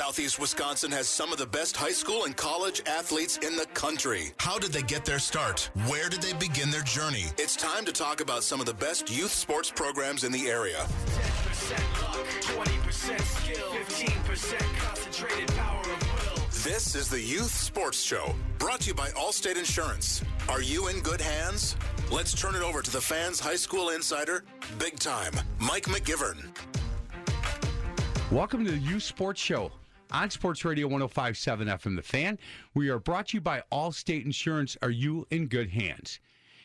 Southeast Wisconsin has some of the best high school and college athletes in the country. How did they get their start? Where did they begin their journey? It's time to talk about some of the best youth sports programs in the area. 10% luck, 20% skill, 15% concentrated power of will. This is the Youth Sports Show, brought to you by Allstate Insurance. Are you in good hands? Let's turn it over to the fans' high school insider, big time, Mike McGivern. Welcome to the Youth Sports Show on Sports Radio 1057 FM The Fan. We are brought to you by Allstate Insurance. Are you in good hands?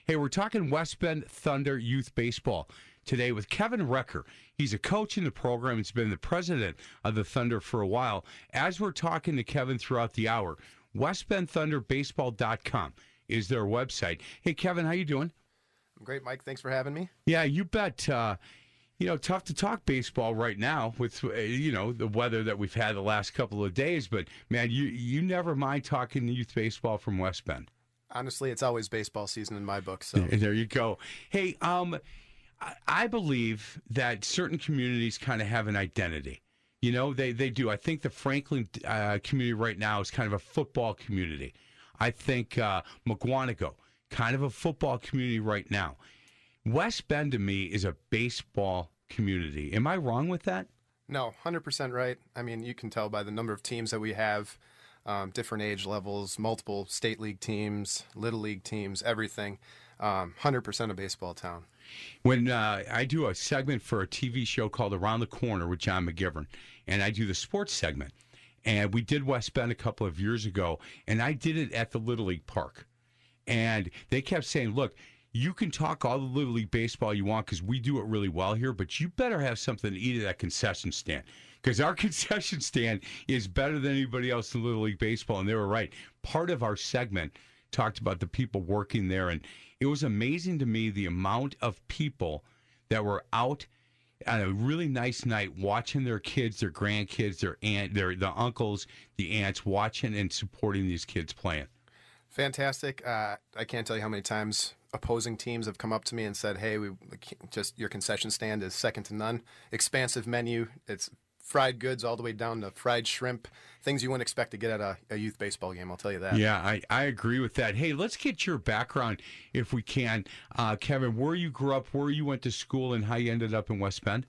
Hey, we're talking West Bend Thunder Youth Baseball today with Kevin Recker. He's a coach in the program. He's been the president of the Thunder for a while. As we're talking to Kevin throughout the hour, westbendthunderbaseball.com is their website. Hey, Kevin, how you doing? I'm great, Mike. Thanks for having me. Yeah, you bet. Uh, you know, tough to talk baseball right now with uh, you know the weather that we've had the last couple of days. But man, you you never mind talking youth baseball from West Bend. Honestly, it's always baseball season in my book. So There you go. Hey, um, I- I believe that certain communities kind of have an identity. You know, they they do. I think the Franklin uh, community right now is kind of a football community. I think uh, Mukwonago, kind of a football community right now. West Bend to me is a baseball community. Am I wrong with that? no, 100% right. I mean, you can tell by the number of teams that we have, um, different age levels, multiple state league teams, little league teams, everything. Um, 100% a baseball town. When uh, I do a segment for a TV show called Around the Corner with John McGivern, and I do the sports segment, and we did West Bend a couple of years ago, and I did it at the Little League Park, and they kept saying, "Look." You can talk all the Little League baseball you want because we do it really well here, but you better have something to eat at that concession stand because our concession stand is better than anybody else in Little League baseball. And they were right. Part of our segment talked about the people working there, and it was amazing to me the amount of people that were out on a really nice night watching their kids, their grandkids, their aunt, their the uncles, the aunts watching and supporting these kids playing. Fantastic. Uh, I can't tell you how many times opposing teams have come up to me and said, "Hey, we just your concession stand is second to none. Expansive menu. It's fried goods all the way down to fried shrimp. Things you wouldn't expect to get at a, a youth baseball game. I'll tell you that. Yeah, I, I agree with that. Hey, let's get your background if we can, uh, Kevin. Where you grew up, where you went to school, and how you ended up in West Bend.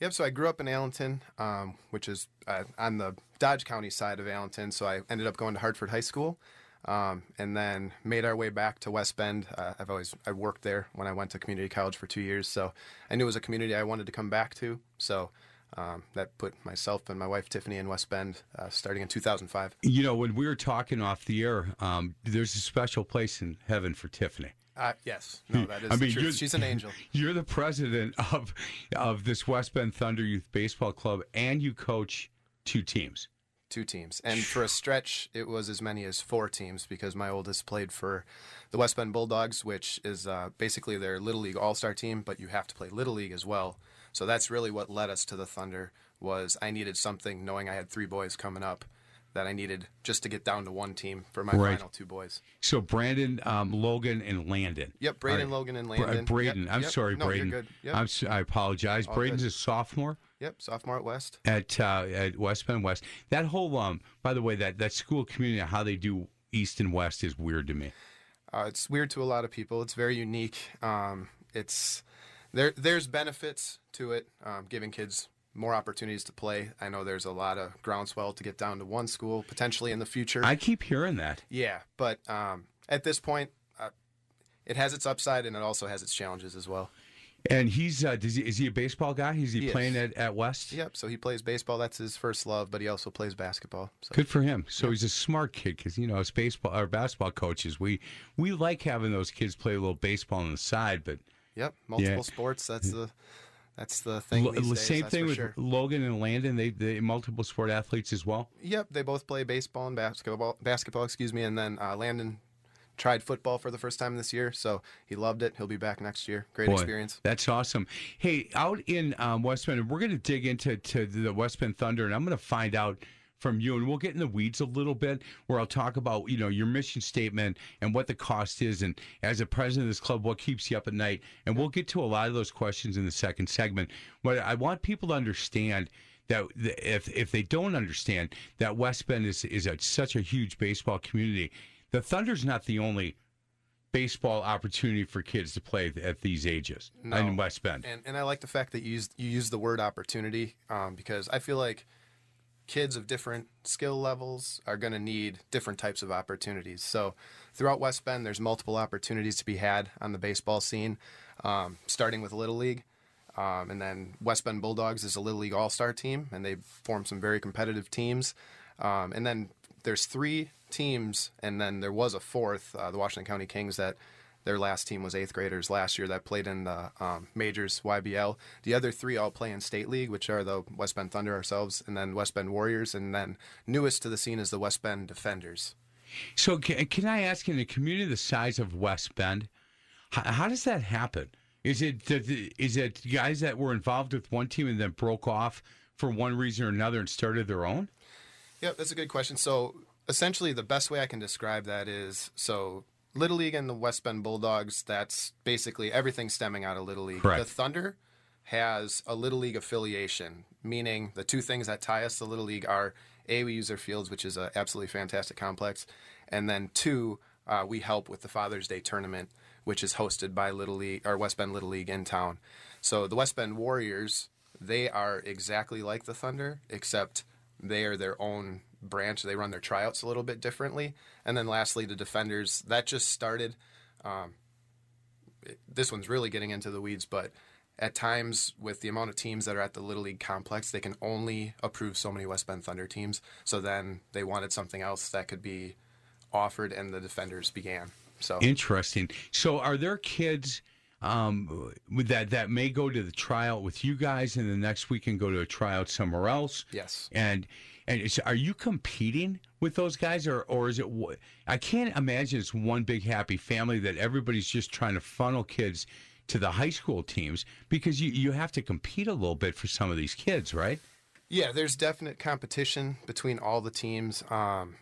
Yep. So I grew up in Allenton, um, which is uh, on the Dodge County side of Allenton. So I ended up going to Hartford High School, um, and then made our way back to West Bend. Uh, I've always I worked there when I went to community college for two years, so I knew it was a community I wanted to come back to. So um, that put myself and my wife Tiffany in West Bend, uh, starting in 2005. You know, when we were talking off the air, um, there's a special place in heaven for Tiffany. Uh, yes, no, that is I the mean, truth. She's an angel. You're the president of of this West Bend Thunder Youth Baseball Club, and you coach two teams. Two teams. And for a stretch, it was as many as four teams because my oldest played for the West Bend Bulldogs, which is uh, basically their Little League All Star team, but you have to play Little League as well. So that's really what led us to the Thunder. Was I needed something, knowing I had three boys coming up, that I needed just to get down to one team for my Right. final two boys. So Brandon, um, Logan, and Landon. Yep, Braden, right. Logan, and Bra- Landon. Braden, Yep, I'm yep. sorry, no, Braden. Yep, I'm, s- I apologize. All Braden's good. a sophomore yep. Sophomore at West. at uh, at West Bend West. That whole um, by the way, that that school community, how they do East and West is weird to me. Uh, it's weird to a lot of people. It's very unique. Um, it's there. There's benefits to it, um, giving kids more opportunities to play. I know there's a lot of groundswell to get down to one school potentially in the future. I keep hearing that. yeah, but um, at this point, uh, it has its upside and it also has its challenges as well. And he's uh, does he, is he a baseball guy? Is he, He is. playing at, at West? Yep. So he plays baseball. That's his first love, but he also plays basketball. So Good for him. So he's a smart kid because you know as baseball or basketball coaches, we we like having those kids play a little baseball on the side. But yep, multiple Yeah. sports. That's the that's the thing. The days, same thing with sure. Logan and Landon. They they multiple sport athletes as well. Yep, they both play baseball and basketball. Basketball, excuse me, and then uh, Landon tried football for the first time this year, so he loved it. He'll be back next year. Great Boy, experience. That's awesome. Hey, out in um, West Bend, we're going to dig into to the West Bend Thunder, and I'm going to find out from you, and we'll get in the weeds a little bit, where I'll talk about you know your mission statement and what the cost is, and as a president of this club, what keeps you up at night, and we'll get to a lot of those questions in the second segment. But I want people to understand that if if they don't understand that West Bend is is a, such a huge baseball community, the Thunder's not the only baseball opportunity for kids to play at these ages in West Bend. And, and I like the fact that you use, you use the word opportunity um, because I feel like kids of different skill levels are going to need different types of opportunities. So throughout West Bend, there's multiple opportunities to be had on the baseball scene, um, starting with Little League. Um, and then West Bend Bulldogs is a Little League All Star team, and they form some very competitive teams. Um, and then there's three teams, and then there was a fourth, uh, the Washington County Kings, that their last team was eighth graders last year that played in the um, majors YBL. The other three all play in state league, which are the West Bend Thunder ourselves, and then West Bend Warriors, and then newest to the scene is the West Bend Defenders. So can, can I ask, in a community the size of West Bend, how, how does that happen? Is it is it guys that were involved with one team and then broke off for one reason or another and started their own? Yep, that's a good question. So essentially, the best way I can describe that is so Little League and the West Bend Bulldogs. That's basically everything stemming out of Little League. Correct. The Thunder has a Little League affiliation, meaning the two things that tie us to Little League are a we use their fields, which is an absolutely fantastic complex, and then two uh, we help with the Father's Day tournament, which is hosted by Little League or West Bend Little League in town. So the West Bend Warriors, they are exactly like the Thunder, except they are their own branch. They run their tryouts a little bit differently. And then lastly, the Defenders, that just started. Um, it- this one's really getting into the weeds, but at times with the amount of teams that are at the Little League complex, they can only approve so many West Bend Thunder teams. So then they wanted something else that could be offered, and the Defenders began. So Interesting. So, are there kids um, that that may go to the tryout with you guys, and the next week can go to a tryout somewhere else? yes, And and are you competing with those guys, or or is it? I can't imagine it's one big happy family that everybody's just trying to funnel kids to the high school teams because you you have to compete a little bit for some of these kids, right? Yeah, there's definite competition between all the teams. Um,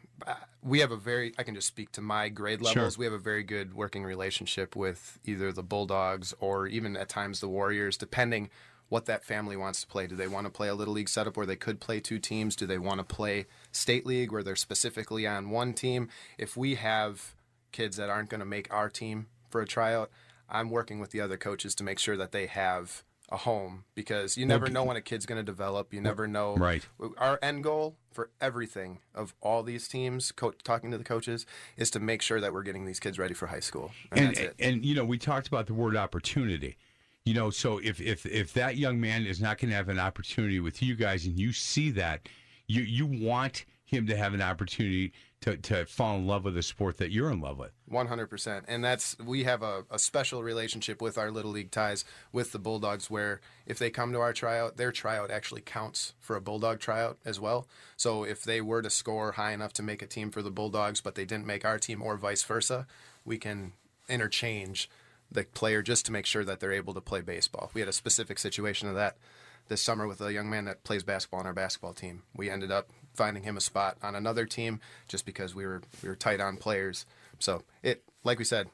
we have a very, I can just speak to my grade levels. Sure. We have a very good working relationship with either the Bulldogs or even at times the Warriors, depending what that family wants to play. Do they want to play a little league setup where they could play two teams? Do they want to play state league where they're specifically on one team? If we have kids that aren't going to make our team for a tryout, I'm working with the other coaches to make sure that they have a home because you never know when a kid's going to develop. You never know. Right. Our end goal for everything of all these teams, co- talking to the coaches, is to make sure that we're getting these kids ready for high school. And, and that's it. and you know we talked about the word opportunity you know so if if if that young man is not going to have an opportunity with you guys and you see that you you want him to have an opportunity to to fall in love with the sport that you're in love with One hundred percent, and that's we have a, a special relationship with our little league ties with the Bulldogs, where if they come to our tryout, their tryout actually counts for a Bulldog tryout as well. So if they were to score high enough to make a team for the Bulldogs, but they didn't make our team, or vice versa, we can interchange the player just to make sure that they're able to play baseball. We had a specific situation of that this summer with a young man that plays basketball on our basketball team. We ended up finding him a spot on another team just because we were we were tight on players. So it, like we said,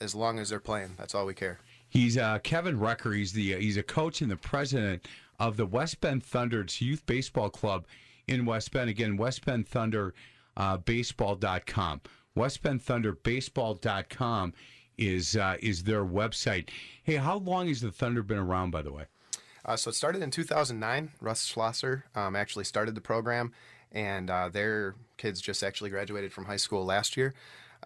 as long as they're playing, that's all we care. he's uh kevin recker he's the he's a coach and the president of the west bend thunder's youth baseball club in west bend again west bend thunder uh, baseball.com west bend thunder baseball.com is uh, is their website hey how long has the thunder been around by the way Uh, so it started in 2009. Russ Schlosser um, actually started the program, and uh, their kids just actually graduated from high school last year.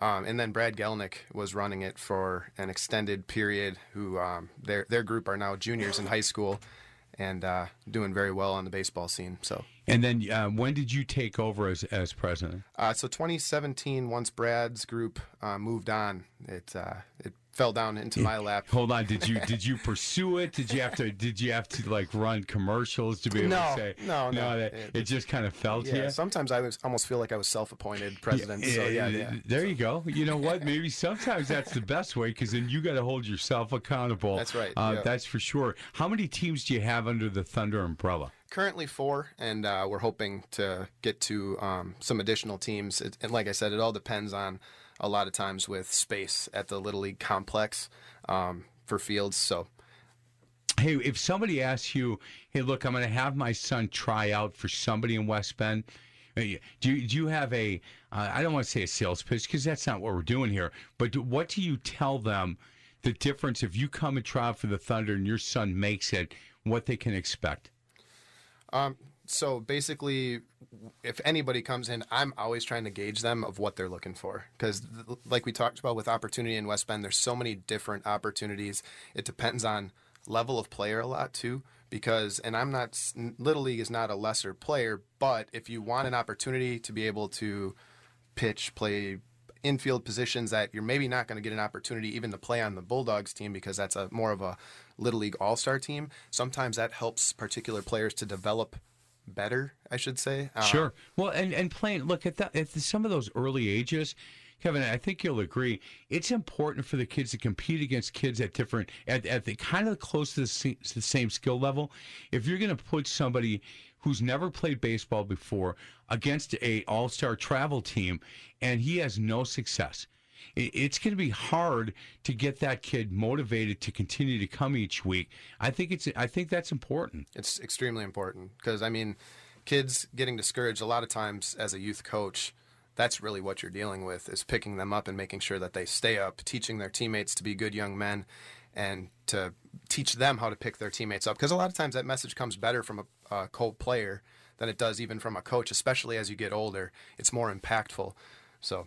Um, and then Brad Gelnick was running it for an extended period. Who um, their their group are now juniors in high school, and uh, doing very well on the baseball scene. So. And then uh, when did you take over as, as president? Uh, so 2017, once Brad's group uh, moved on, it uh, it fell down into my lap. Hold on, did you did you pursue it? Did you have to did you have to like run commercials to be able No, to say no, no. that It- it, just kind of fell to Yeah, you? sometimes I was almost feel like I was self-appointed president. so yeah, yeah. There you go. You know what? Maybe sometimes that's the best way because then you got to hold yourself accountable. That's right, Uh, yeah. That's for sure. How many teams do you have under the Thunder umbrella? Currently four, and uh, we're hoping to get to um, some additional teams. It, and like I said, it all depends on a lot of times with space at the Little League complex um, for fields. So Hey, if somebody asks you, "Hey, look, I'm going to have my son try out for somebody in West Bend," uh, do you, do you have a? Uh, I don't want to say a sales pitch because that's not what we're doing here. But do, what do you tell them? The difference if you come and try out for the Thunder and your son makes it, what they can expect. so basically if anybody comes in i'm always trying to gauge them of what they're looking for because like we talked about with opportunity in west bend there's so many different opportunities it depends on level of player a lot too because and i'm not little league is not a lesser player but if you want an opportunity to be able to pitch play infield positions that you're maybe not going to get an opportunity even to play on the Bulldogs team because that's a more of a little league all-star team. Sometimes that helps particular players to develop better, I should say. Uh, Sure. Well, and and playing. Look at that. At some of those early ages, Kevin. I think you'll agree. It's important for the kids to compete against kids at different at, at the kind of close to the, to the same skill level. If you're going to put somebody who's never played baseball before against a all-star travel team and he has no success it's going to be hard to get that kid motivated to continue to come each week i think it's i think that's important It's extremely important because I mean, kids getting discouraged a lot of times as a youth coach. That's really what you're dealing with is picking them up and making sure that they stay up, teaching their teammates to be good young men, and to teach them how to pick their teammates up. Because a lot of times that message comes better from a, a co-player than it does even from a coach, especially as you get older. It's more impactful. So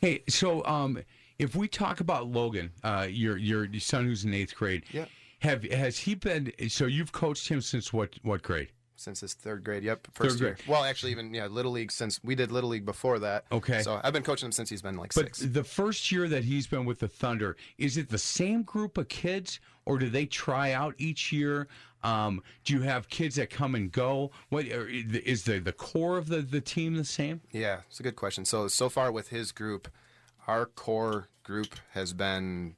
Hey, so um, if we talk about Logan, uh, your your son who's in eighth grade, Yeah. have has he been? So you've coached him since what what grade? since his third grade, yep, first Third year. grade. Well, actually, even yeah, little league since we did little league before that. Okay. So I've been coaching him since he's been like But six. the first year that he's been with the Thunder, is it the same group of kids, or do they try out each year? Um, do you have kids that come and go? What or is the the core of the the team the same? Yeah, it's a good question. So so far with his group, our core group has been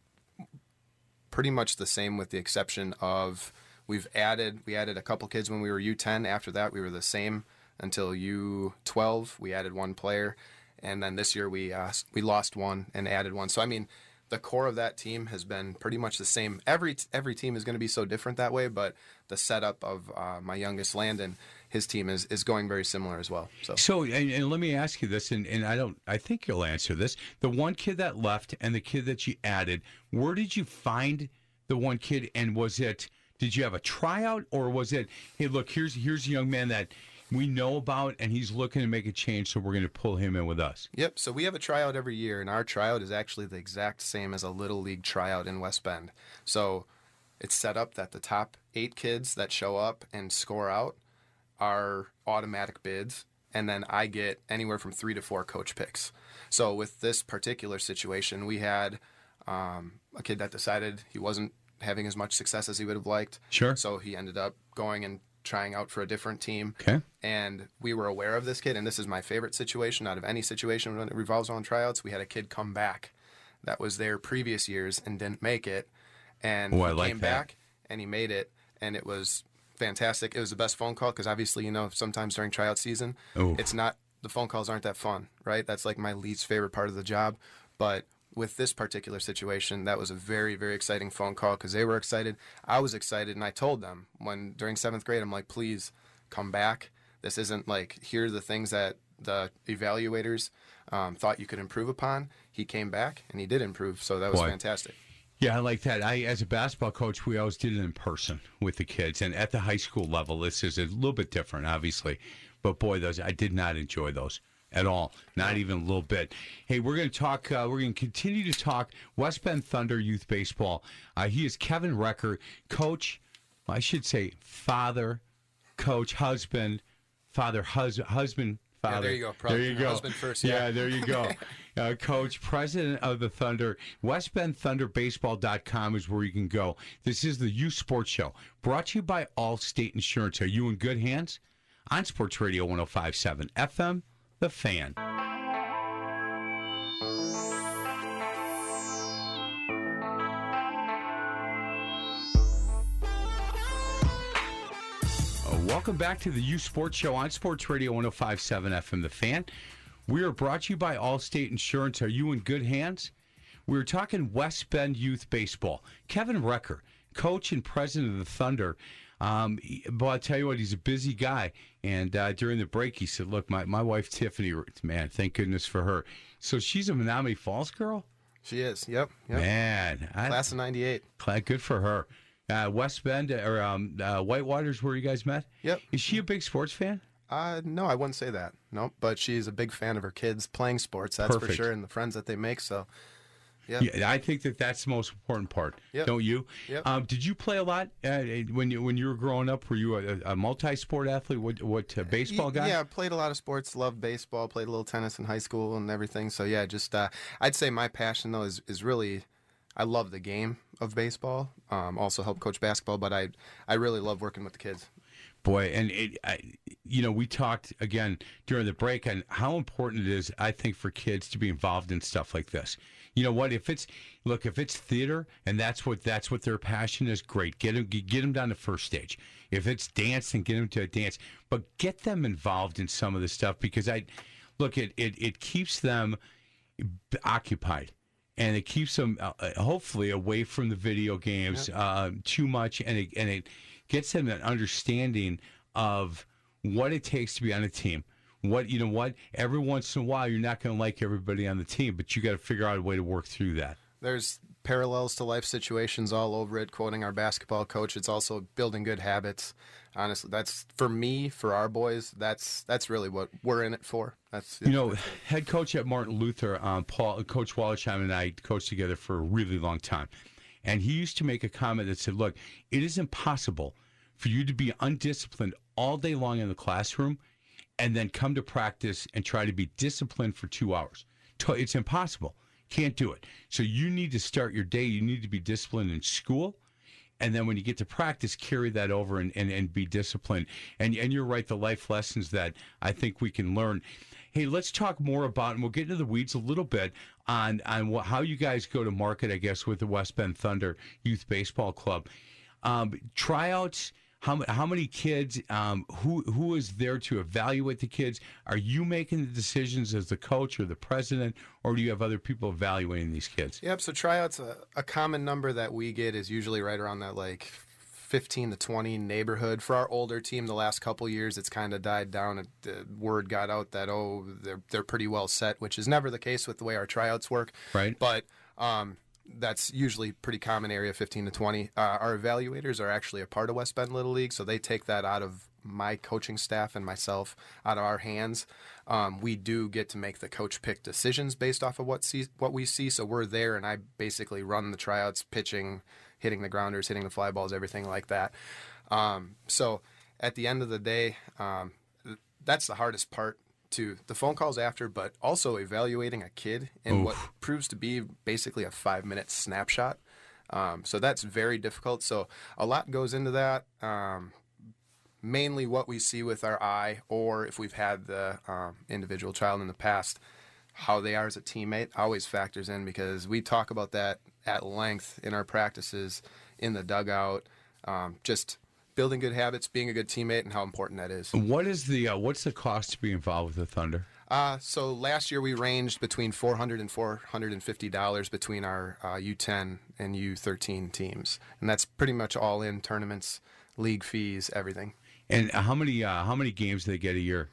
pretty much the same with the exception of we've added we added a couple kids when we were U10. After that, we were the same until U12. We added one player, and then this year we uh, we lost one and added one. So I mean, the core of that team has been pretty much the same. Every every team is going to be so different that way, but the setup of uh, my youngest Landon, his team is is going very similar as well. So So, and, and let me ask you this, and, and I don't, I think you'll answer this. The one kid that left and the kid that you added, where did you find the one kid? And was it, did you have a tryout, or was it, hey, look, here's here's a young man that we know about, and he's looking to make a change, so we're going to pull him in with us. Yep. So we have a tryout every year, and our tryout is actually the exact same as a little league tryout in West Bend. So it's set up that the top eight kids that show up and score out are automatic bids, and then I get anywhere from three to four coach picks. So with this particular situation, we had um, a kid that decided he wasn't having as much success as he would have liked. Sure. So he ended up going and trying out for a different team Okay. and we were aware of this kid and this is my favorite situation out of any situation when it revolves around tryouts we had a kid come back that was there previous years and didn't make it and Oh, I he like came that. back and he made it and it was fantastic it was the best phone call because obviously you know sometimes during tryout season Oof. it's not the phone calls aren't that fun right that's like my least favorite part of the job but with this particular situation that was a very very exciting phone call because they were excited i was excited and i told them when during seventh grade i'm like please come back this isn't like here are the things that the evaluators um, thought you could improve upon he came back and he did improve so that was Boy. fantastic Yeah, I like that. I, as a basketball coach, we always did it in person with the kids, and at the high school level, this is a little bit different, obviously. But boy, those I did not enjoy those at all, not even a little bit. Hey, we're going to talk. Uh, we're going to continue to talk West Bend Thunder youth baseball. Uh, he is Kevin Recker, coach. I should say father, coach, husband, father, hus- husband. Yeah, Father. there you go. There you go. husband first, Yeah, yeah. there you go. uh, coach, president of the Thunder, WestBendThunderBaseball.com is where you can go. This is the Youth Sports Show, brought to you by Allstate Insurance. Are you in good hands? On Sports Radio 1057 FM, The Fan. Uh, welcome back to the U Sports Show on Sports Radio 1057 FM The Fan. We are brought to you by Allstate Insurance. Are you in good hands? We're talking West Bend Youth Baseball. Kevin Recker, coach and president of the Thunder. Um, but I tell you what, he's a busy guy. And uh, during the break, he said, "Look, my, my wife Tiffany, man, thank goodness for her. So she's a Menomonee Falls girl, She is. Yep. Yep. man. I, Class of '98. Good for her. Uh, West Bend or um, uh, Whitewaters, where you guys met. Yep. Is she a big sports fan? Uh, no, I wouldn't say that. No, but she's a big fan of her kids playing sports. That's Perfect. for sure, and the friends that they make. So, yeah. Yeah, I think that that's the most important part. Yep. Don't you? Yep. Um, did you play a lot uh, when you when you were growing up? Were you a, a multi-sport athlete? What what uh, baseball guy? Yeah, I played a lot of sports. Loved baseball. Played a little tennis in high school and everything. So yeah, just uh, I'd say my passion though is is really, I love the game of baseball. Um, also help coach basketball, but I I really love working with the kids. Boy, and it, I, you know, we talked again during the break on how important it is, I think, for kids to be involved in stuff like this. You know what? If it's look, if it's theater and that's what that's what their passion is, great. Get them get them down to first stage. If it's dance, then get them to a dance, but get them involved in some of the stuff because I look it it it keeps them occupied and it keeps them uh, uh, hopefully away from the video games uh, too much and it, and it gets them an understanding of what it takes to be on a team what you know what every once in a while you're not going to like everybody on the team but you got to figure out a way to work through that There's parallels to life situations all over it. Quoting our basketball coach, it's also building good habits. Honestly, that's for me, for our boys. That's that's really what we're in it for. That's You know, head coach at Martin Luther, um, Paul, Coach Wallersheim and I coached together for a really long time. And he used to make a comment that said, look, it is impossible for you to be undisciplined all day long in the classroom and then come to practice and try to be disciplined for two hours. It's impossible. Can't do it. So you need to start your day. You need to be disciplined in school and then when you get to practice, carry that over and, and, and be disciplined. And and you're right, the life lessons that I think we can learn. Hey, let's talk more about, and we'll get into the weeds a little bit on on what, how you guys go to market, I guess, with the West Bend Thunder Youth Baseball Club. Um, tryouts. How, how many kids? Um, who who is there to evaluate the kids? Are you making the decisions as the coach or the president, or do you have other people evaluating these kids? Yep. So tryouts, a, a common number that we get is usually right around that like 15 to 20 neighborhood. For our older team, the last couple years, it's kind of died down. The word got out that oh, they're they're pretty well set, which is never the case with the way our tryouts work. Right. But um, that's usually pretty common area, 15 to 20. Uh, our evaluators are actually a part of West Bend Little League, so they take that out of my coaching staff and myself out of our hands. Um, we do get to make the coach pick decisions based off of what see, what we see. So we're there, and I basically run the tryouts, pitching, hitting the grounders, hitting the fly balls, everything like that. Um, so at the end of the day, um, that's the hardest part to the phone calls after, but also evaluating a kid in what proves to be basically a five minute snapshot. Um, so that's very difficult. So a lot goes into that. Um, mainly what we see with our eye, or if we've had the um, individual child in the past, how they are as a teammate always factors in because we talk about that at length in our practices, in the dugout, um, just building good habits, being a good teammate, and how important that is. What is the uh, what's the cost to be involved with the Thunder? Uh, so last year we ranged between 400 and 450 dollars between our uh, U10 and U13 teams, and that's pretty much all in tournaments, league fees, everything. And how many uh, how many games do they get a year?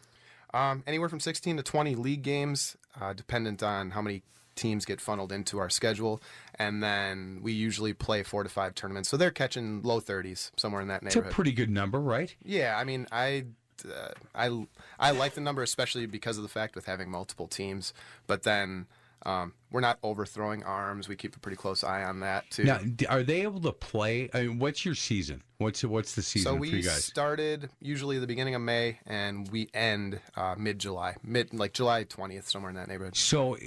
Um, anywhere from 16 to 20 league games, uh, dependent on how many teams get funneled into our schedule, and then we usually play four to five tournaments. So they're catching low 30s somewhere in that neighborhood. It's a pretty good number, right? Yeah, I mean, I, uh, I, I like the number, especially because of the fact with having multiple teams. But then um, we're not overthrowing arms. We keep a pretty close eye on that too. Now, are they able to play? I mean, what's your season? What's what's the season so for we you guys? started usually the beginning of May, and we end uh, mid July, mid like July twentieth, somewhere in that neighborhood. So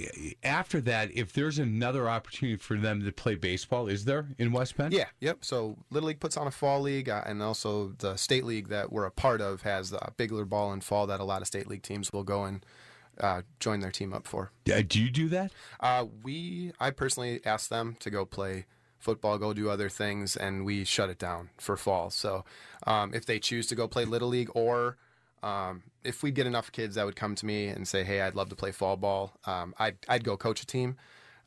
after that, if there's another opportunity for them to play baseball, is there in West Bend? Yeah, yep. So Little League puts on a fall league, uh, and also the state league that we're a part of has the bigler ball in fall that a lot of state league teams will go and uh, join their team up for. Uh, Do you do that? Uh, we, I personally asked them to go play football, go do other things, and we shut it down for fall. So um, if they choose to go play Little League or um, if we get enough kids that would come to me and say, "Hey, I'd love to play fall ball," um, I'd I'd go coach a team.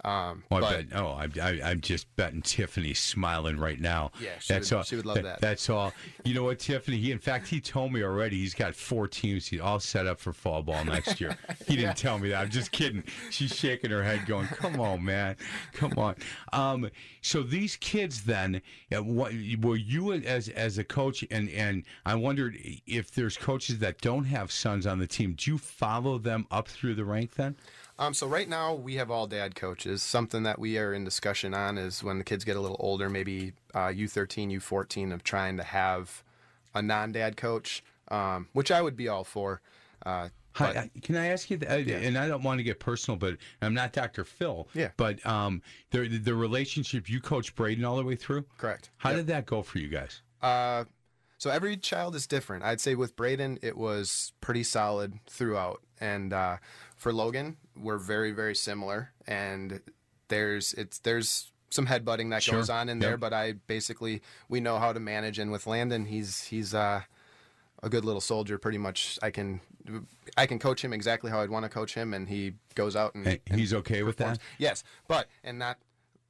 Um, Well, but I bet. Oh, I, I, I'm just betting Tiffany's smiling right now. Yeah, she that's would- all. she would love that. That's all. You know what, Tiffany? He, in fact, he told me already. He's got four teams. He's all set up for fall ball next year. He didn't tell me that. I'm just kidding. She's shaking her head, going, "Come on, man, come on." Um, so these kids, then, uh, what, were you as as a coach, and and I wondered if there's coaches that don't have sons on the team. Do you follow them up through the rank then? Um, so right now we have all dad coaches. Something that we are in discussion on is when the kids get a little older, maybe uh, U13, U14, of trying to have a non-dad coach, um, which I would be all for. Uh, Hi, but- I- can I ask you? th- uh, And I don't want to get personal, but I'm not Dr. Phil. Yeah. But um, the the relationship you coach Braden all the way through. Correct. How Yep. did that go for you guys? Uh, so every child is different. I'd say with Braden, it was pretty solid throughout, and uh, for Logan, we're very very similar. And there's it's there's some headbutting that Sure. goes on in there, but I basically we know how to manage. And with Landon, he's he's uh, a good little soldier. Pretty much, I can I can coach him exactly how I'd want to coach him, and he goes out and, And he's okay with that? Yes, but and not.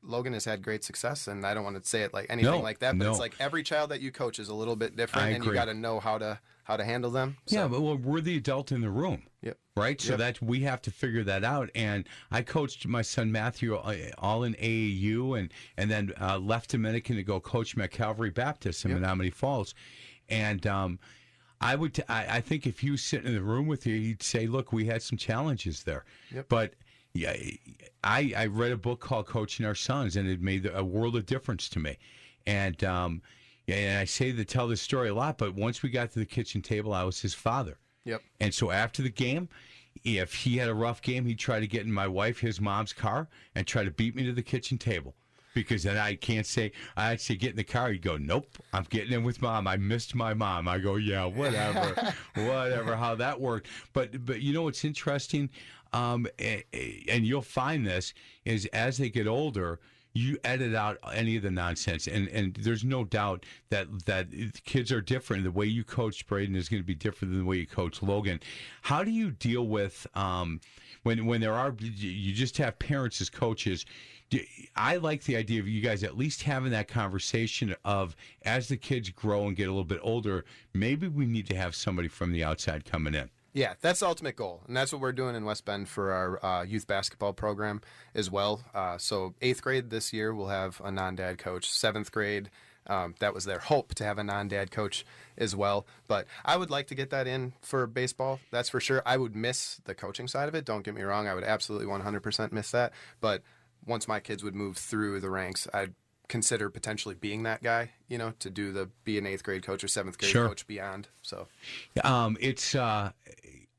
Logan has had great success, and I don't want to say it like anything No, like that, but it's like every child that you coach is a little bit different, I and you got to know how to how to handle them. So, Yeah, but well, we're the adult in the room. Yep. Right, so Yep. that we have to figure that out. And I coached my son Matthew uh, all in AAU, and and then uh, left Dominican to go coach at Calvary Baptist in Yep. Menomonee Falls. And um, I would, t- I, I think if you sit in the room with you, you'd say, "Look, we had some challenges there." Yep. But yeah, I I read a book called Coaching Our Sons, and it made a world of difference to me. And um, and I say to tell this story a lot, but once we got to the kitchen table, I was his father. Yep. And so after the game, if he had a rough game, he'd try to get in my wife, his mom's car, and try to beat me to the kitchen table. Because then I can't say, I'd say, get in the car. He'd go, nope, I'm getting in with mom. I missed my mom. I go, yeah, whatever, whatever, how that worked. But, but you know what's interesting? Um, and you'll find this is as they get older, you edit out any of the nonsense. And and there's no doubt that that kids are different. The way you coach Braden is going to be different than the way you coach Logan. How do you deal with um when when there are you just have parents as coaches I like the idea of you guys at least having that conversation of as the kids grow and get a little bit older maybe we need to have somebody from the outside coming in Yeah, that's the ultimate goal, and that's what we're doing in West Bend for our uh, youth basketball program as well. Uh, so eighth grade this year we'll have a non-dad coach. Seventh grade, um, that was their hope to have a non-dad coach as well. But I would like to get that in for baseball. That's for sure. I would miss the coaching side of it. Don't get me wrong. I would absolutely 100% miss that. But once my kids would move through the ranks, I'd consider potentially being that guy. You know, to do the be an eighth grade coach or seventh grade Sure. coach beyond. So. Um, it's uh,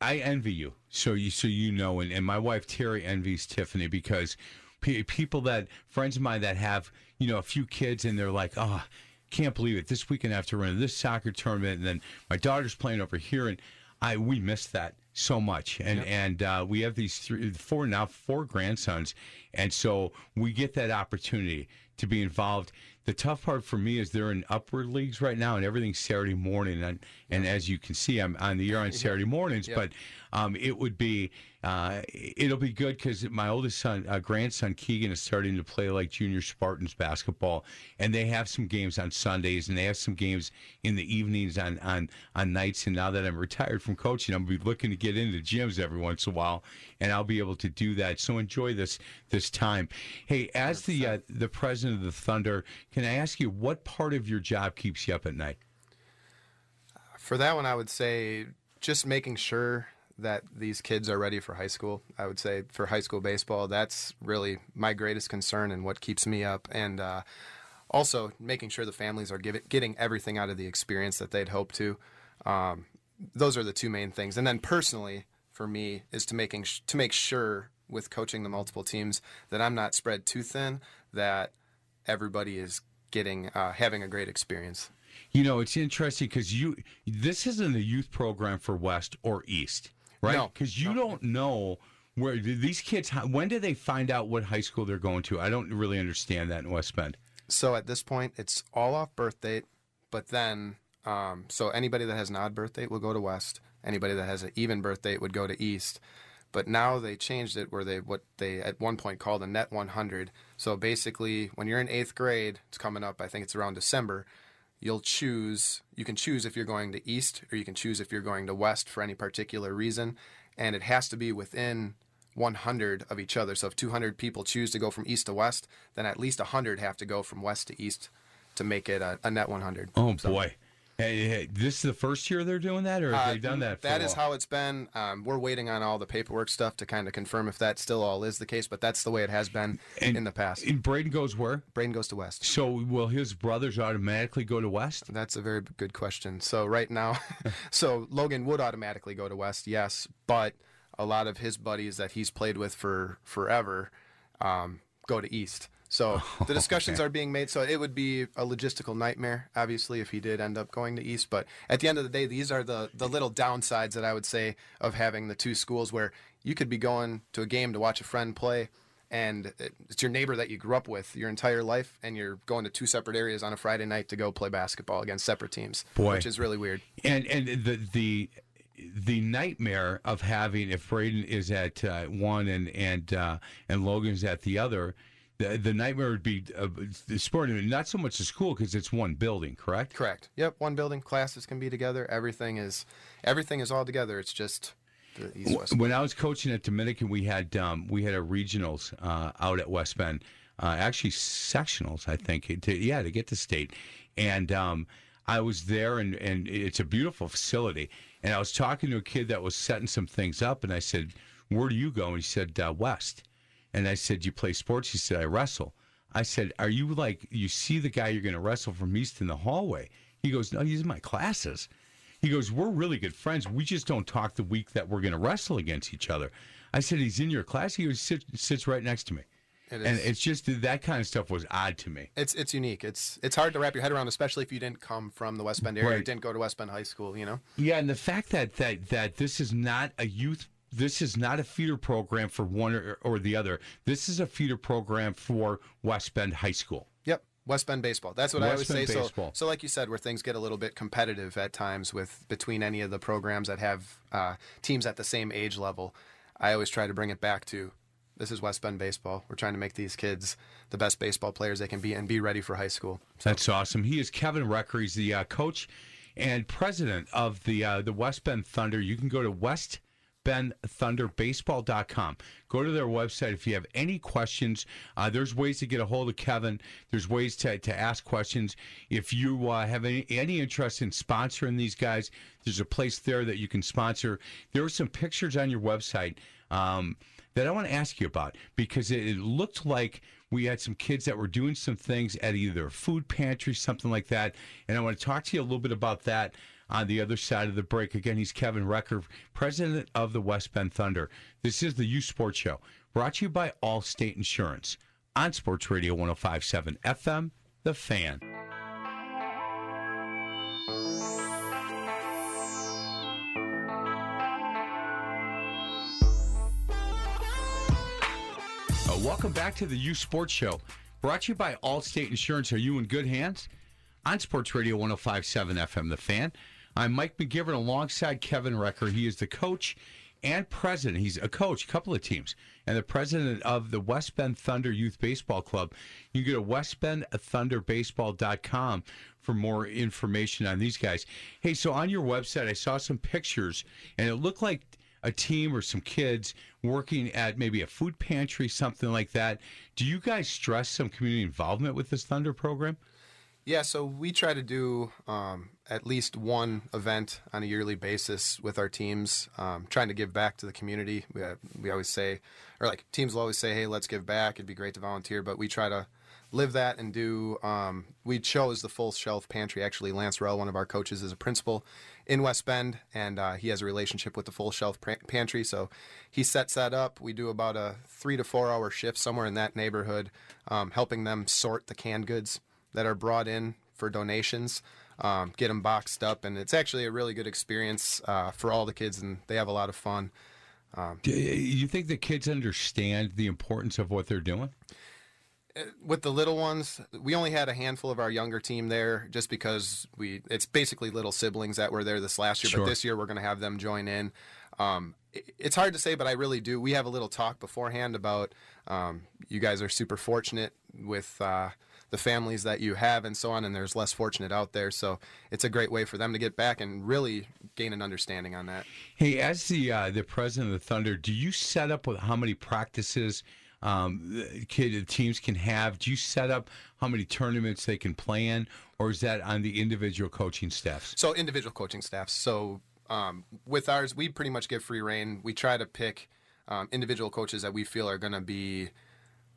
I envy you. So you so you know, and, and my wife Terry envies Tiffany because pe- people that friends of mine that have you know a few kids and they're like, oh, can't believe it. This weekend I have to run this soccer tournament, and then my daughter's playing over here, and I we miss that so much. And and uh, we have these three, four now four grandsons, and so we get that opportunity to be involved. The tough part for me is they're in upward leagues right now, and everything's Saturday morning. And and as you can see, I'm on the air on Saturday mornings, but um, it would be uh, it'll be good because my oldest son, uh, grandson Keegan, is starting to play like junior Spartans basketball, and they have some games on Sundays, and they have some games in the evenings on on on nights. And now that I'm retired from coaching, I'm be looking to get into gyms every once in a while, and I'll be able to do that. So enjoy this this time. Hey, as the uh, the president of the Thunder, can I ask you what part of your job keeps you up at night? For that one, I would say just making sure that these kids are ready for high school. I would say for high school baseball, that's really my greatest concern and what keeps me up. And uh, also making sure the families are give getting everything out of the experience that they'd hope to. Um, those are the two main things. And then personally, for me, is to making sh- to make sure with coaching the multiple teams that I'm not spread too thin. That everybody is getting uh, having a great experience. You know, it's interesting because you this isn't a youth program for West or East, right? No. Because you don't know where these kids. When do they find out what high school they're going to? I don't really understand that in West Bend. So at this point, it's all off birth date, but then, um, so anybody that has an odd birth date will go to West. Anybody that has an even birth date would go to East. but now they changed it where they what they at one point called a net 100. So basically, when you're in eighth grade, it's coming up. I think it's around December. You'll choose. You can choose if you're going to east or you can choose if you're going to west for any particular reason, and it has to be within 100 of each other. So if 200 people choose to go from east to west, then at least 100 have to go from west to east to make it a, a net 100. Oh boy, hey, hey, this is the first year they're doing that, or have Uh, they done that? That is how it's been. Um, we're waiting on all the paperwork stuff to kind of confirm if that still all is the case, but that's the way it has been And- in the past. And Braden goes where? Braden goes to West. So will his brothers automatically go to West? That's a very good question. So right now, so Logan would automatically go to West, yes, but a lot of his buddies that he's played with for forever um, go to East. So the discussions are being made. So it would be a logistical nightmare, obviously, if he did end up going to East. But at the end of the day, these are the the little downsides that I would say of having the two schools, where you could be going to a game to watch a friend play. And it's your neighbor that you grew up with your entire life, and you're going to two separate areas on a Friday night to go play basketball against separate teams, Boy. which is really weird. And and the the the nightmare of having if Braden is at uh, one and and uh, and Logan's at the other, the, the nightmare would be uh, the sport. Not so much the school because it's one building, correct? Correct. Yep. One building, classes can be together. Everything is, everything is all together. It's just the East West. When I was coaching at Dominican, we had um, we had a regionals uh, out at West Bend, uh, actually sectionals, I think. To, yeah, to get to state, and um, I was there, and and it's a beautiful facility. And I was talking to a kid that was setting some things up, and I said, "Where do you go?" And he said, uh, "West." And I said, "You play sports?" He said, "I wrestle." I said, "Are you like you see the guy you're going to wrestle from East in the hallway?" He goes, "No, he's in my classes." He goes, We're really good friends. We just don't talk the week that we're going to wrestle against each other. I said, He's in your class. He goes, Sit, sits right next to me. It And it's just that kind of stuff was odd to me. It's it's unique. It's it's hard to wrap your head around, especially if you didn't come from the West Bend area, or Right. didn't go to West Bend High School. You know. Yeah, and the fact that that that this is not a youth, this is not a feeder program for one or, or the other. This is a feeder program for West Bend High School. Yep. West Bend baseball. That's what I West always say. Bend So, baseball. so like you said, where things get a little bit competitive at times with between any of the programs that have uh, teams at the same age level, I always try to bring it back to this is West Bend baseball. We're trying to make these kids the best baseball players they can be and be ready for high school. That's awesome. He is Kevin Recker. He's the uh, coach and president of the uh, the West Bend Thunder. You can go to westbendthunderbaseball.com. Go to their website if you have any questions. Uh, there's ways to get a hold of Kevin. There's ways to, to ask questions. If you uh, have any, any interest in sponsoring these guys, there's a place there that you can sponsor. There are some pictures on your website. Um, that I want to ask you about because it, it looked like we had some kids that were doing some things at either a food pantry, something like that. And I want to talk to you a little bit about that on the other side of the break. Again, he's Kevin Recker, president of the West Bend Thunder. This is the U Sports Show, brought to you by Allstate Insurance on Sports Radio 1057 FM, The Fan. Uh, welcome back to the U Sports Show, brought to you by Allstate Insurance. Are you in good hands? On Sports Radio 1057 FM, The Fan. I'm Mike McGivern alongside Kevin Recker. He is the coach and president. He's a coach, a couple of teams, and the president of the West Bend Thunder Youth Baseball Club. You can go to westbendthunderbaseball.com for more information on these guys. Hey, so on your website, I saw some pictures, and it looked like a team or some kids working at maybe a food pantry, something like that. Do you guys stress some community involvement with this Thunder program? Yeah, so we try to do um, at least one event on a yearly basis with our teams, um, trying to give back to the community. We, uh, we always say, or like teams will always say, hey, let's give back. It'd be great to volunteer, but we try to live that and do. Um, we chose the full shelf pantry. Actually, Lance Rell, one of our coaches, is a principal in West Bend, and uh, he has a relationship with the full shelf pa- pantry. So he sets that up. We do about a three to four hour shift somewhere in that neighborhood, um, helping them sort the canned goods that are brought in for donations, um, get them boxed up, and it's actually a really good experience uh, for all the kids, and they have a lot of fun. Do you think the kids understand the importance of what they're doing? with the little ones, we only had a handful of our younger team there just because we it's basically little siblings that were there this last year, Sure. but this year we're going to have them join in. Um, it's hard to say, but I really do. We have a little talk beforehand about um, you guys are super fortunate with uh, the families that you have and so on, and there's less fortunate out there. So it's a great way for them to get back and really gain an understanding on that. Hey, as the uh, the president of the Thunder, do you set up with how many practices um, kid teams can have? Do you set up how many tournaments they can play in, or is that on the individual coaching staffs? So individual coaching staffs. So um, with ours, we pretty much give free reign. We try to pick um, individual coaches that we feel are going to be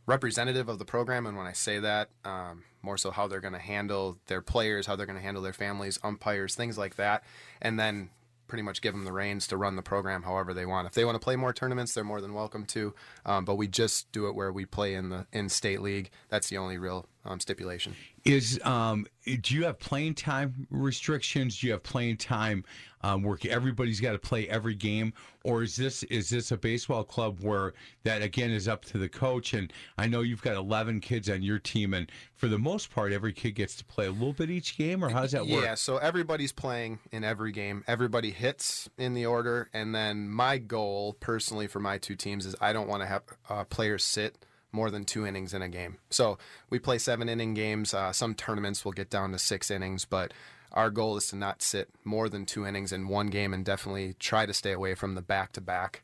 representative of the program. And when I say that, um, more so how they're going to handle their players, how they're going to handle their families, umpires, things like that, and then pretty much give them the reins to run the program however they want. If they want to play more tournaments, they're more than welcome to. Um, but we just do it where we play in the in state league. That's the only real um, stipulation. Is um, do you have playing time restrictions? Do you have playing time um, where everybody's got to play every game, or is this is this a baseball club where that again is up to the coach? And I know you've got eleven kids on your team, and for the most part, every kid gets to play a little bit each game, or how does that work? Yeah, so everybody's playing in every game. Everybody hits in the order, and then my goal personally for my two teams is I don't want to have uh, players sit more than two innings in a game. So we play seven inning games. Uh, some tournaments will get down to six innings, but our goal is to not sit more than two innings in one game, and definitely try to stay away from the back to back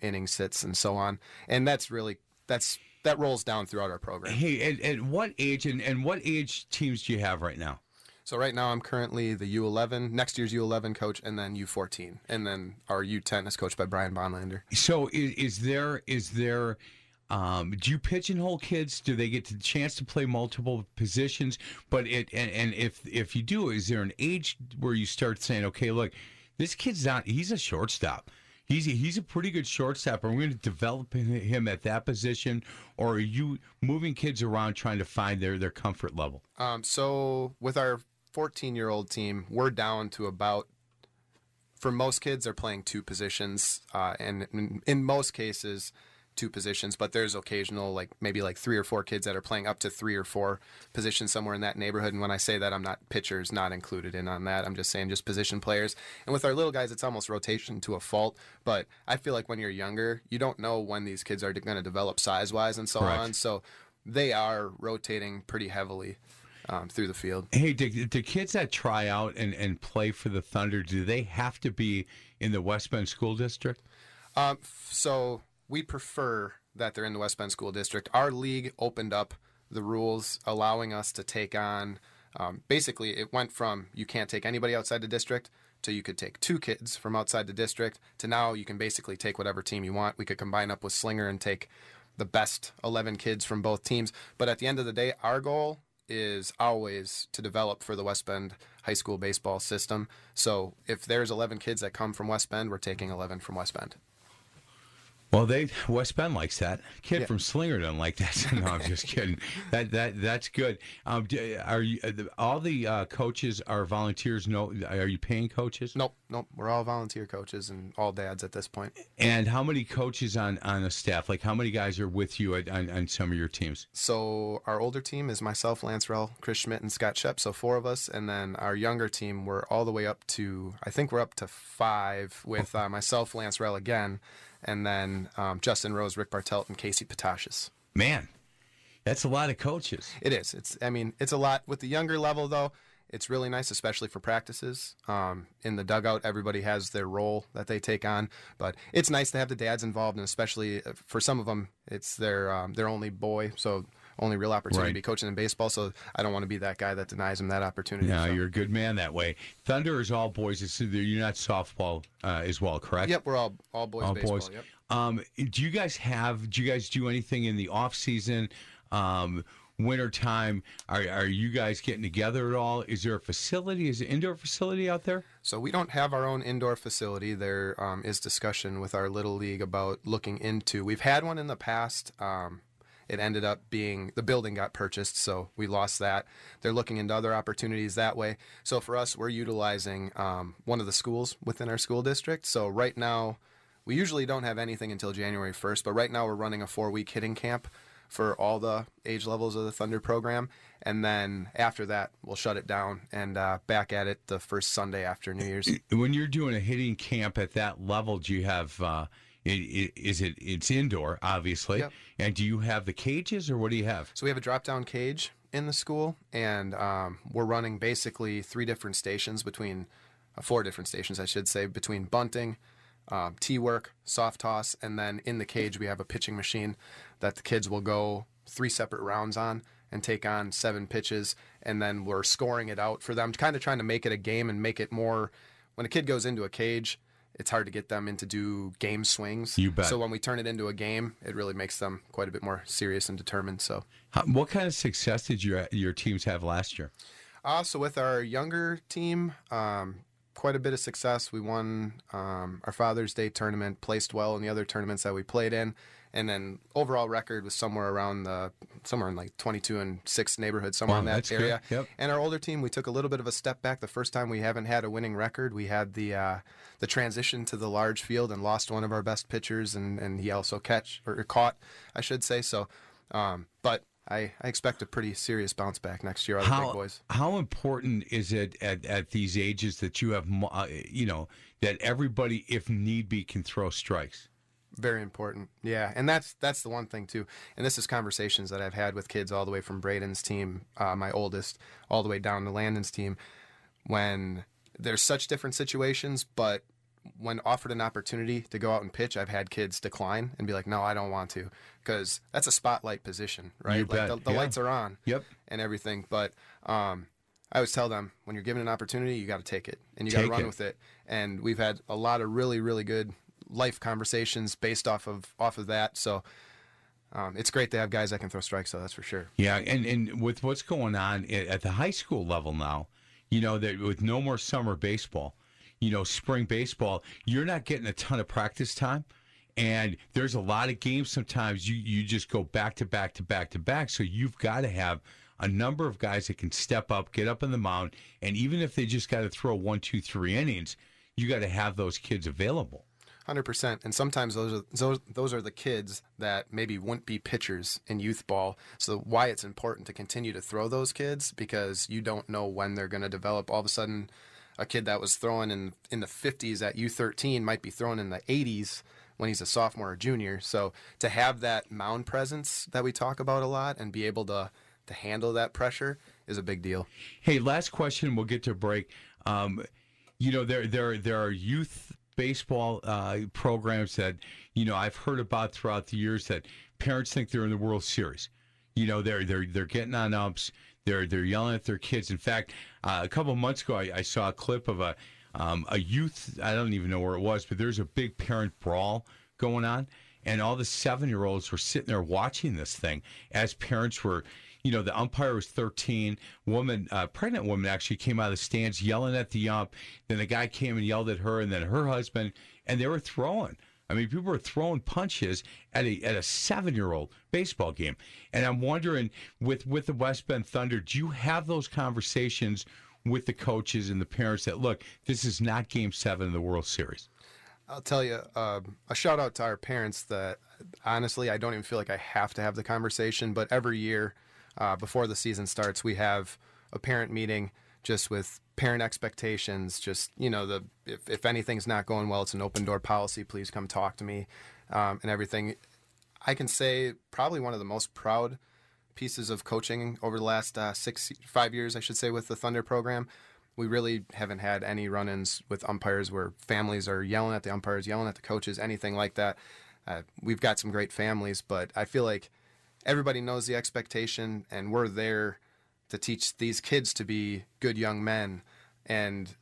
inning sits and so on. And that's really that's that rolls down throughout our program. Hey, at, at what age and, and what age teams do you have right now? So right now I'm currently the U11, next year's U11 coach, and then U14, and then our U10 is coached by Brian Bonlander. So is, is there is there um, do you pigeonhole kids? Do they get the chance to play multiple positions? But it and, and if if you do, is there an age where you start saying, okay, look, this kid's not he's a shortstop. He's a, he's a pretty good shortstop. Are we going to develop him at that position, or are you moving kids around trying to find their their comfort level? Um, so with our 14 year old team, we're down to about. For most kids, they're playing two positions, uh, and in, in most cases, two positions. But there's occasional, like maybe like three or four kids that are playing up to three or four positions somewhere in that neighborhood. And when I say that, I'm not pitchers not included in on that. I'm just saying just position players. And with our little guys, it's almost rotation to a fault. But I feel like when you're younger, you don't know when these kids are going to develop size wise and so Correct. on. So they are rotating pretty heavily um, through the field. Hey, do, do kids that try out and, and play for the Thunder, do they have to be in the West Bend School District? Um, so we prefer that they're in the West Bend School District. Our league opened up the rules, allowing us to take on. Um, basically, it went from you can't take anybody outside the district to you could take two kids from outside the district to now you can basically take whatever team you want. We could combine up with Slinger and take the best 11 kids from both teams. But at the end of the day, our goal is always to develop for the West Bend high school baseball system. So if there's 11 kids that come from West Bend, we're taking 11 from West Bend. Well, they West Bend likes that. Kid Yeah. from Slinger doesn't like that. no, I'm just kidding. That that that's good. Um, are you uh, all the uh, coaches are volunteers? No, are you paying coaches? Nope, nope. We're all volunteer coaches and all dads at this point. And how many coaches on on a staff? Like how many guys are with you at, on, on some of your teams? So our older team is myself, Lance Rell, Chris Schmidt, and Scott Shep. So four of us, and then our younger team, we're all the way up to I think we're up to five with uh, myself, Lance Rell again, and then um, Justin Rose, Rick Bartelt, and Casey Patashis. Man, that's a lot of coaches. It is. It's. I mean, it's a lot with the younger level though. It's really nice, especially for practices. Um, in the dugout, everybody has their role that they take on, but it's nice to have the dads involved, and especially uh, for some of them, it's their um, their only boy, so only real opportunity Right. to be coaching in baseball. So I don't want to be that guy that denies him that opportunity. No, so. you're a good man that way. Thunder is all boys. It's, you're not softball uh, as well, correct? Yep, we're all all boys all baseball. boys. Yep. Um, do you guys have? Do you guys do anything in the off season, um, winter time? Are are you guys getting together at all? Is there a facility? Is an indoor facility out there? So we don't have our own indoor facility. There um, is discussion with our little league about looking into. We've had one in the past. Um, it ended up being the building got purchased, so we lost that. They're looking into other opportunities that way. So for us, we're utilizing um, one of the schools within our school district. So right now, we usually don't have anything until January 1st, but right now we're running a four week hitting camp for all the age levels of the Thunder program. And then after that, we'll shut it down and uh, back at it the first Sunday after New Year's. When you're doing a hitting camp at that level, do you have? Uh, i- i- is it? It's indoor, obviously. Yep. And do you have the cages, or what do you have? So we have a drop down cage in the school, and um, we're running basically three different stations between uh, four different stations, I should say, between bunting, um, tee work, soft toss, and then in the cage we have a pitching machine that the kids will go three separate rounds on and take on seven pitches, and then we're scoring it out for them, kind of trying to make it a game and make it more. When a kid goes into a cage, it's hard to get them into do game swings. You bet. So when we turn it into a game, it really makes them quite a bit more serious and determined. So. How, what kind of success did your your teams have last year? Uh, so with our younger team, um, quite a bit of success. We won um, our Father's Day tournament, placed well in the other tournaments that we played in, and then overall record was somewhere around the somewhere in like 22 and six neighborhood, somewhere Wow, in that area. Yep. And our older team, we took a little bit of a step back. The first time we haven't had a winning record, we had the uh, the transition to the large field and lost one of our best pitchers, and, and he also catch or caught, I should say. So, um, but. I, I expect a pretty serious bounce back next year How boys. how important is it at, at these ages that you have, uh, you know, that everybody, if need be, can throw strikes? Very important. Yeah, and that's that's the one thing too. And this is conversations that I've had with kids all the way from Braden's team, uh, my oldest, all the way down to Landon's team, when there's such different situations, but when offered an opportunity to go out and pitch, I've had kids decline and be like, "No, I don't want to," because that's a spotlight position, right? You like bet. the, the Yeah. lights are on, Yep. and everything. But um, I always tell them when you're given an opportunity, you got to take it and you got to run it. with it. And we've had a lot of really, really good life conversations based off of off of that. So um, it's great to have guys that can throw strikes, though. That's for sure. Yeah, and, and with what's going on at, the high school level now, you know, that with no more summer baseball, you know, spring baseball, you're not getting a ton of practice time. And there's a lot of games sometimes you, you just go back to back to back to back. So you've got to have a number of guys that can step up, get up in the mound, and even if they just got to throw one, two, three innings, you got to have those kids available. Hundred percent, and sometimes those are those those are the kids that maybe wouldn't be pitchers in youth ball. So why it's important to continue to throw those kids because you don't know when they're going to develop. All of a sudden, a kid that was throwing in in the fifties at U thirteen might be throwing in the eighties when he's a sophomore or junior. So to have that mound presence that we talk about a lot and be able to to handle that pressure is a big deal. Hey, last question. We'll get to break. Um, you know, there there there are youth baseball uh, programs that you know I've heard about throughout the years that parents think they're in the World Series. You know, they're they're they're getting on umps. They're they're yelling at their kids. In fact, uh, a couple months ago, I, I saw a clip of a um, a youth. I don't even know where it was, but there's a big parent brawl going on, and all the seven year olds were sitting there watching this thing as parents were. You know, the umpire was 13. Woman, uh, pregnant woman, actually came out of the stands yelling at the ump. Then the guy came and yelled at her, and then her husband, and they were throwing. I mean, people were throwing punches at a at a seven year old baseball game, and I'm wondering with with the West Bend Thunder, do you have those conversations with the coaches and the parents that look, this is not Game Seven of the World Series? I'll tell you uh, a shout out to our parents that honestly I don't even feel like I have to have the conversation, but every year uh, before the season starts, we have a parent meeting just with parent expectations. Just you know, the if, if anything's not going well, it's an open door policy. Please come talk to me um, and everything. I can say probably one of the most proud pieces of coaching over the last uh, six, five years, I should say, with the Thunder program. We really haven't had any run-ins with umpires where families are yelling at the umpires, yelling at the coaches, anything like that. Uh, we've got some great families, but I feel like everybody knows the expectation, and we're there to teach these kids to be good young men and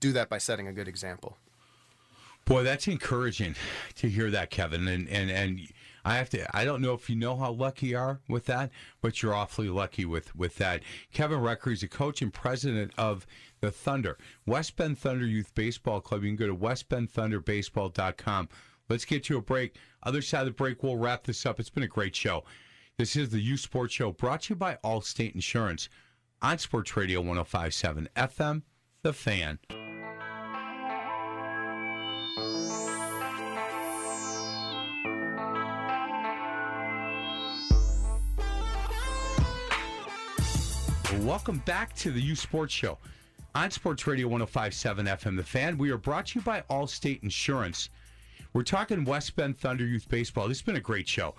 do that by setting a good example. Boy, that's encouraging to hear that, Kevin. And and and I have to. I don't know if you know how lucky you are with that, but you're awfully lucky with with that. Kevin Recker is a coach and president of the Thunder, West Bend Thunder Youth Baseball Club. You can go to westbendthunderbaseball.com. Let's get to a break. Other side of the break, we'll wrap this up. It's been a great show. This is the U Sports Show brought to you by Allstate Insurance on Sports Radio 1057 FM, The Fan. Welcome back to the U Sports Show on Sports Radio 1057 FM, The Fan. We are brought to you by Allstate Insurance. We're talking West Bend Thunder Youth Baseball. This has been a great show.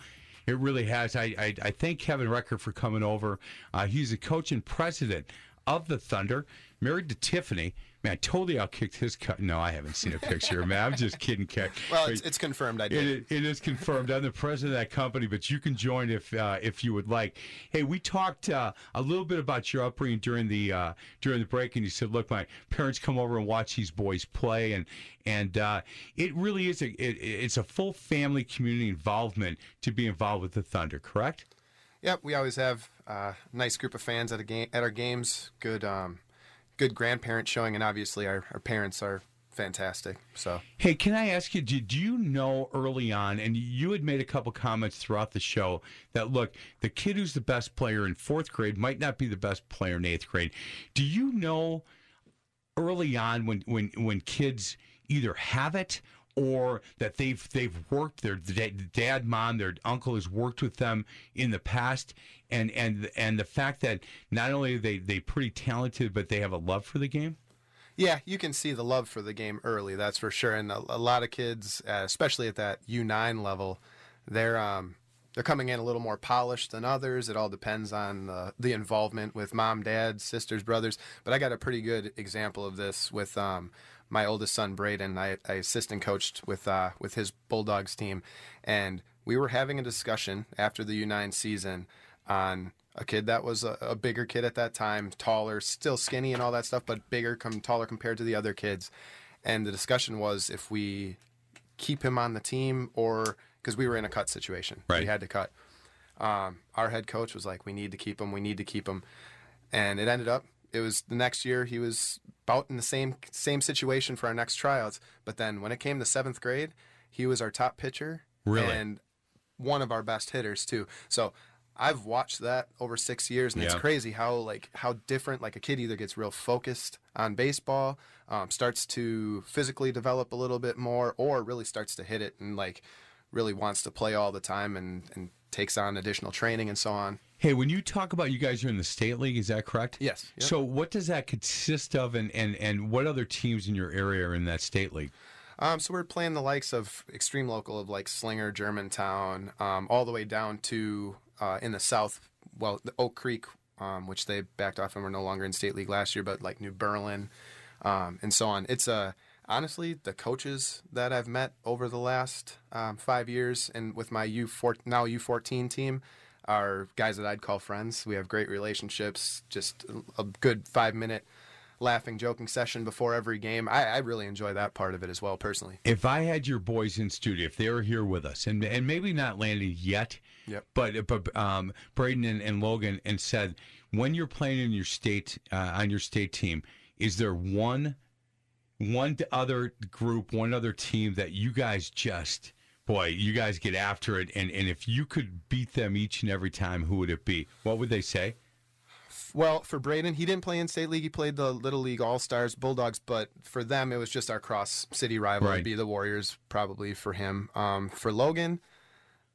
It really has. I, I, I thank Kevin Recker for coming over. Uh, he's the coach and president of the Thunder, married to Tiffany. Man, I totally outkicked his cut. No, I haven't seen a picture, man. I'm just kidding. Well, it's, it's confirmed. I did. It, it is confirmed. I'm the president of that company, but you can join if uh, if you would like. Hey, we talked uh, a little bit about your upbringing during the uh, during the break, and you said, "Look, my parents come over and watch these boys play, and and uh, it really is a it, it's a full family community involvement to be involved with the Thunder." Correct? Yep, we always have a nice group of fans at a game at our games. Good, um, good grandparents showing, and obviously our, our parents are fantastic. So Hey, can I ask you, did you know early on, and you had made a couple comments throughout the show that, look, the kid who's the best player in fourth grade might not be the best player in eighth grade. Do you know early on when, when, when kids either have it or that they've they've worked their dad, mom, their uncle has worked with them in the past, and and and the fact that not only are they they pretty talented, but they have a love for the game. yeah, you can see the love for the game early. That's for sure. And a, a lot of kids, uh, especially at that U nine level, they're um, they're coming in a little more polished than others. It all depends on the the involvement with mom, dad, sisters, brothers. But I got a pretty good example of this with um, my oldest son Braden. I, I assistant coached with uh, with his Bulldogs team, and we were having a discussion after the U9 season on a kid that was a, a bigger kid at that time, taller, still skinny and all that stuff, but bigger, come taller compared to the other kids. And the discussion was if we keep him on the team or because we were in a cut situation, Right. we had to cut. Um, our head coach was like, "We need to keep him. We need to keep him," and it ended up. It was the next year he was about in the same same situation for our next tryouts. But then when it came to seventh grade, he was our top pitcher Really? and one of our best hitters too. So I've watched that over six years, and it's crazy how like how different like a kid either gets real focused on baseball, um, starts to physically develop a little bit more, or really starts to hit it and like really wants to play all the time and and takes on additional training and so on. Hey, when you talk about you guys are in the state league, is that correct? Yes. Yep. So what does that consist of, and, and, and what other teams in your area are in that state league? Um, so we're playing the likes of extreme local of like Slinger, Germantown, um, all the way down to uh, in the south. Well, the Oak Creek, um, which they backed off and were no longer in state league last year, but like New Berlin, um, and so on. It's uh, honestly the coaches that I've met over the last um, five years, and with my U four now U fourteen team, are guys that I'd call friends. We have great relationships. Just a good five minute laughing, joking session before every game. I, I really enjoy that part of it as well, personally. If I had your boys in studio, if they were here with us, and and maybe not Landon yet, Yep. but but um, Braden and, and Logan, and said, when you're playing in your state uh, on your state team, is there one one other group, one other team that you guys just boy, you guys get after it, and and if you could beat them each and every time, who would it be? What would they say? Well, for Braden, he didn't play in state league. He played the Little League All Stars Bulldogs, but for them, it was just our cross city rival. Right. It'd be the Warriors, probably for him. Um, for Logan,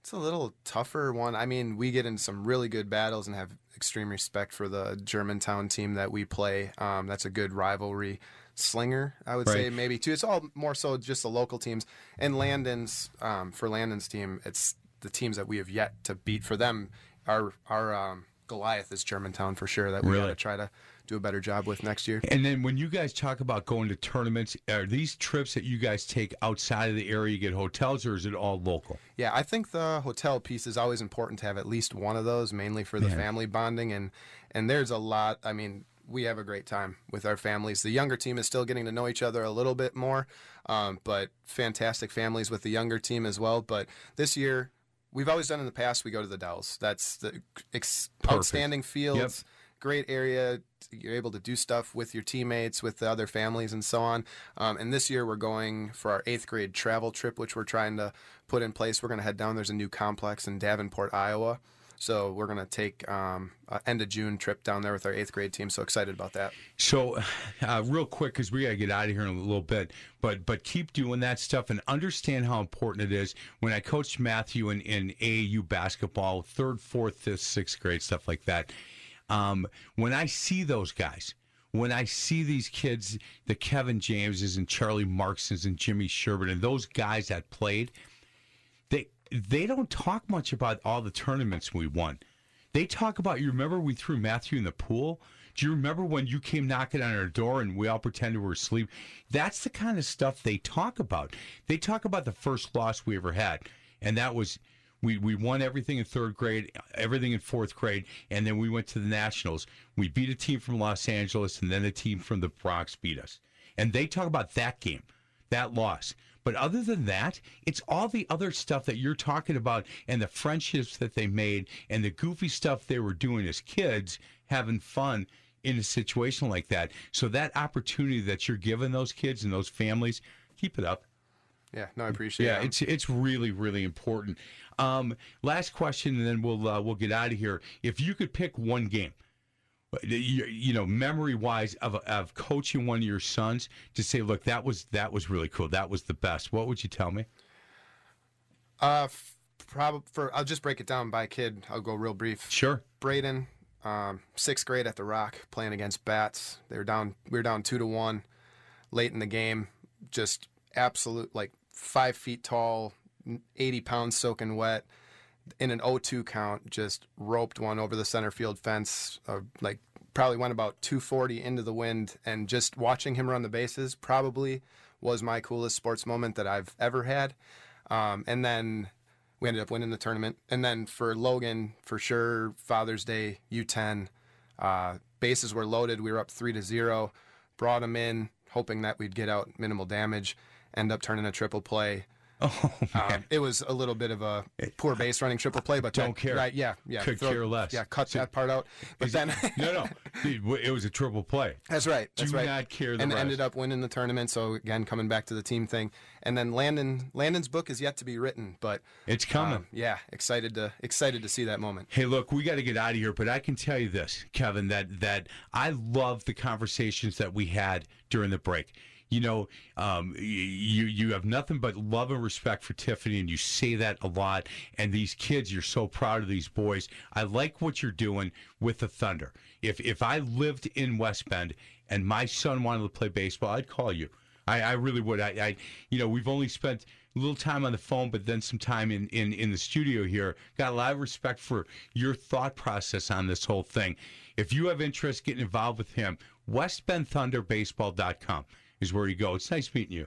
it's a little tougher one. I mean, we get in some really good battles and have extreme respect for the Germantown team that we play. Um, that's a good rivalry. Slinger, I would say maybe too. It's all more so just the local teams. And Landon's um, for Landon's team, it's the teams that we have yet to beat. For them, our our um, Goliath is Germantown for sure. That we Really? got to try to do a better job with next year. And then when you guys talk about going to tournaments, are these trips that you guys take outside of the area, you get hotels, or is it all local? Yeah, I think the hotel piece is always important to have at least one of those, mainly for the Yeah. family bonding. And and there's a lot. I mean, we have a great time with our families. The younger team is still getting to know each other a little bit more, um, but fantastic families with the younger team as well. But this year, we've always done in the past. We go to the Dells. That's the ex- outstanding fields. Great area. You're able to do stuff with your teammates, with the other families, and so on. Um, and this year, we're going for our eighth grade travel trip, which we're trying to put in place. We're going to head down. There's a new complex in Davenport, Iowa. So we're going to take um, end of June trip down there with our eighth grade team. So excited about that. So, uh, real quick, because we got to get out of here in a little bit, but but keep doing that stuff and understand how important it is. When I coached Matthew in, in AAU basketball, third, fourth, fifth, sixth grade, stuff like that, Um, when I see those guys, when I see these kids, the Kevin Jameses and Charlie Marksons and Jimmy Sherbert and those guys that played, they don't talk much about all the tournaments we won. They talk about you remember we threw Matthew in the pool? Do you remember when you came knocking on our door and we all pretended we were asleep? That's the kind of stuff they talk about. They talk about the first loss we ever had, and that was we, we won everything in third grade, everything in fourth grade, and then we went to the Nationals. We beat a team from Los Angeles, and then a team from the Bronx beat us. And they talk about that game, that loss. But other than that, it's all the other stuff that you're talking about and the friendships that they made and the goofy stuff they were doing as kids, having fun in a situation like that. So that opportunity that you're giving those kids and those families, keep it up. Yeah, no, I appreciate Yeah, it. it's it's really really important. Um, last question, and then we'll uh, we'll get out of here. If you could pick one game, you, you know, memory wise, of of coaching one of your sons to say, look, that was that was really cool. That was the best. What would you tell me? Uh, probably for I'll just break it down by kid. I'll go real brief. Sure. Braden, um, sixth grade at the Rock, playing against Bats. They were down. We were down two to one, late in the game. Just absolute like five feet tall, eighty pounds soaking wet. In an 0-2 count, just roped one over the center field fence. Uh, like probably went about 240 into the wind, and just watching him run the bases probably was my coolest sports moment that I've ever had. Um, and then we ended up winning the tournament. And then for Logan, for sure, Father's Day, U10, uh, bases were loaded. We were up three to zero. Brought him in, hoping that we'd get out minimal damage. End up turning a triple play. Oh man. Um, it was a little bit of a poor base running triple play, but Don't that- care. Right? Yeah, yeah. Could care less. Yeah, cut that part out. But then no, no, it was a triple play. That's right. That's Do right. not care the and rest. ended up winning the tournament. So again, coming back to the team thing, and then Landon Landon's book is yet to be written, but It's coming. um, yeah, excited to excited to see that moment. Hey, look, we got to get out of here, but I can tell you this, Kevin, that that I love the conversations that we had during the break. You know, um, you you have nothing but love and respect for Tiffany, and you say that a lot. And these kids, you're so proud of these boys. I like what you're doing with the Thunder. If if I lived in West Bend and my son wanted to play baseball, I'd call you. I, I really would. I, I, you know, we've only spent a little time on the phone, but then some time in, in, in the studio here. Got a lot of respect for your thought process on this whole thing. If you have interest, getting involved with him, westbendthunderbaseball.com is where you go. It's nice meeting you.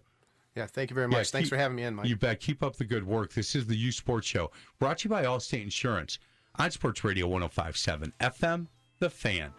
Yeah, thank you very much. Thanks keep- for having me in, Mike. You bet. Keep up the good work. This is the U Sports Show, brought to you by Allstate Insurance on Sports Radio 1057 FM, The Fan.